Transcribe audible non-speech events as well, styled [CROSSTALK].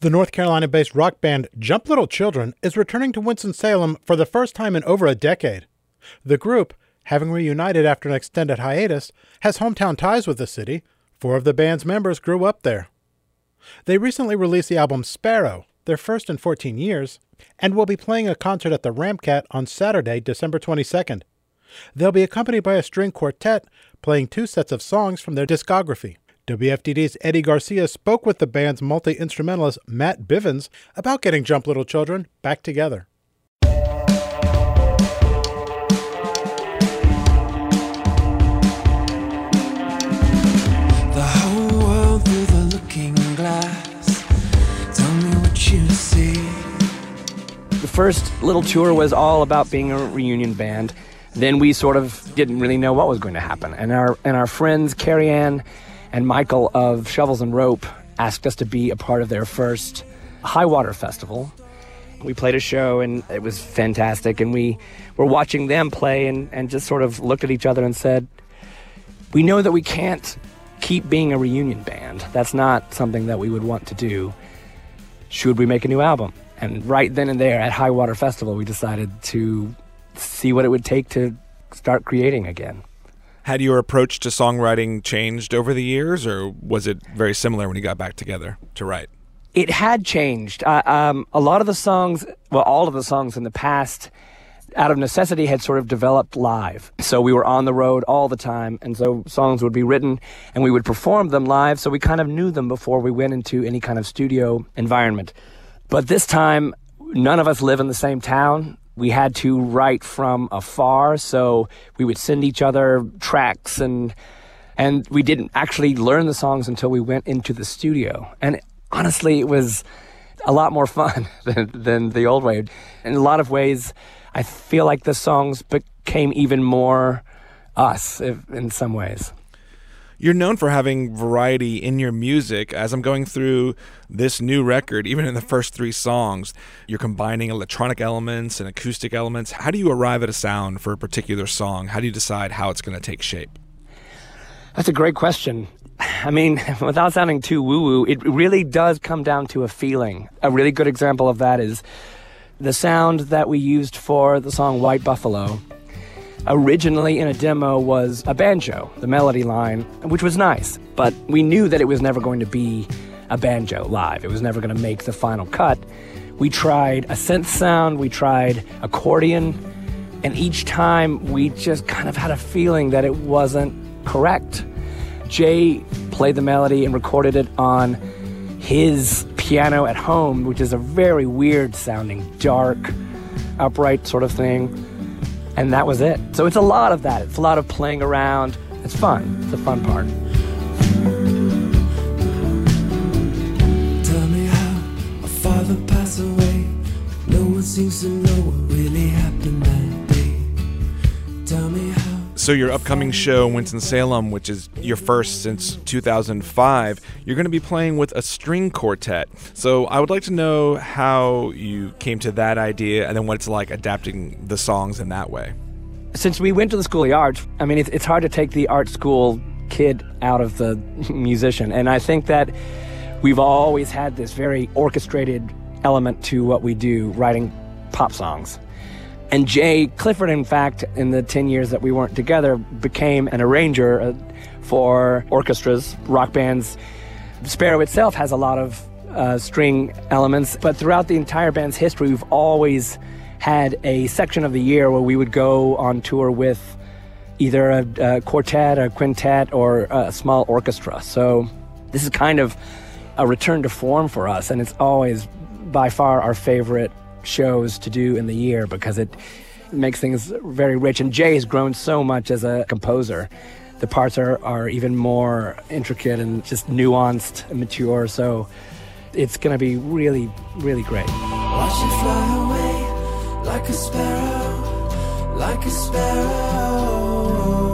The North Carolina based rock band Jump Little Children is returning to Winston-Salem for the first time in over a decade. The group, having reunited after an extended hiatus, has hometown ties with the city. Four of the band's members grew up there. They recently released the album Sparrow, their first in 14 years, and will be playing a concert at the Ramkat on Saturday, December 22nd. They'll be accompanied by a string quartet playing two sets of songs from their discography. WFDD's Eddie Garcia spoke with the band's multi instrumentalist Matt Bivins about getting Jump Little Children back together. The whole world through the looking glass. Tell me what you see. The first little tour was all about being a reunion band. Then we sort of didn't really know what was going to happen. And our and our friends Carrie Ann and Michael of Shovels and Rope asked us to be a part of their first High Water Festival. We played a show and it was fantastic. And we were watching them play and, and just sort of looked at each other and said, We know that we can't keep being a reunion band. That's not something that we would want to do. Should we make a new album? And right then and there at High Water Festival, we decided to see what it would take to start creating again. Had your approach to songwriting changed over the years, or was it very similar when you got back together to write? It had changed. Uh, um, a lot of the songs, well, all of the songs in the past, out of necessity, had sort of developed live. So we were on the road all the time, and so songs would be written and we would perform them live. So we kind of knew them before we went into any kind of studio environment. But this time, none of us live in the same town we had to write from afar, so we would send each other tracks and and we didn't actually learn the songs until we went into the studio. And honestly, it was a lot more fun [LAUGHS] than, than the old way. In a lot of ways, I feel like the songs became even more us in some ways. You're known for having variety in your music. As I'm going through this new record, even in the first three songs, you're combining electronic elements and acoustic elements. How do you arrive at a sound for a particular song? How do you decide how it's going to take shape? That's a great question. I mean, [LAUGHS] without sounding too woo woo, it really does come down to a feeling. A really good example of that is the sound that we used for the song White Buffalo originally in a demo was a banjo, the melody line, which was nice, but we knew that it was never going to be a banjo live. It was never going to make the final cut. We tried a synth sound, we tried accordion, and each time we just kind of had a feeling that it wasn't correct. Jay played the melody and recorded it on his piano at home, which is a very weird sounding, dark, upright sort of thing and that was it. So it's a lot of that. It's a lot of playing around. It's fun. It's a fun part. Tell me how father passed away. No one seems to know what really happened So, your upcoming show, Winston-Salem, which is your first since 2005, you're going to be playing with a string quartet. So, I would like to know how you came to that idea and then what it's like adapting the songs in that way. Since we went to the School of Arts, I mean, it's hard to take the art school kid out of the [LAUGHS] musician. And I think that we've always had this very orchestrated element to what we do, writing pop songs. And Jay Clifford, in fact, in the 10 years that we weren't together, became an arranger uh, for orchestras, rock bands. Sparrow itself has a lot of uh, string elements, but throughout the entire band's history, we've always had a section of the year where we would go on tour with either a, a quartet, a quintet, or a small orchestra. So this is kind of a return to form for us, and it's always by far our favorite shows to do in the year because it makes things very rich. And Jay has grown so much as a composer. The parts are, are even more intricate and just nuanced and mature. So it's going to be really, really great. Watch it fly away like a sparrow, like a sparrow.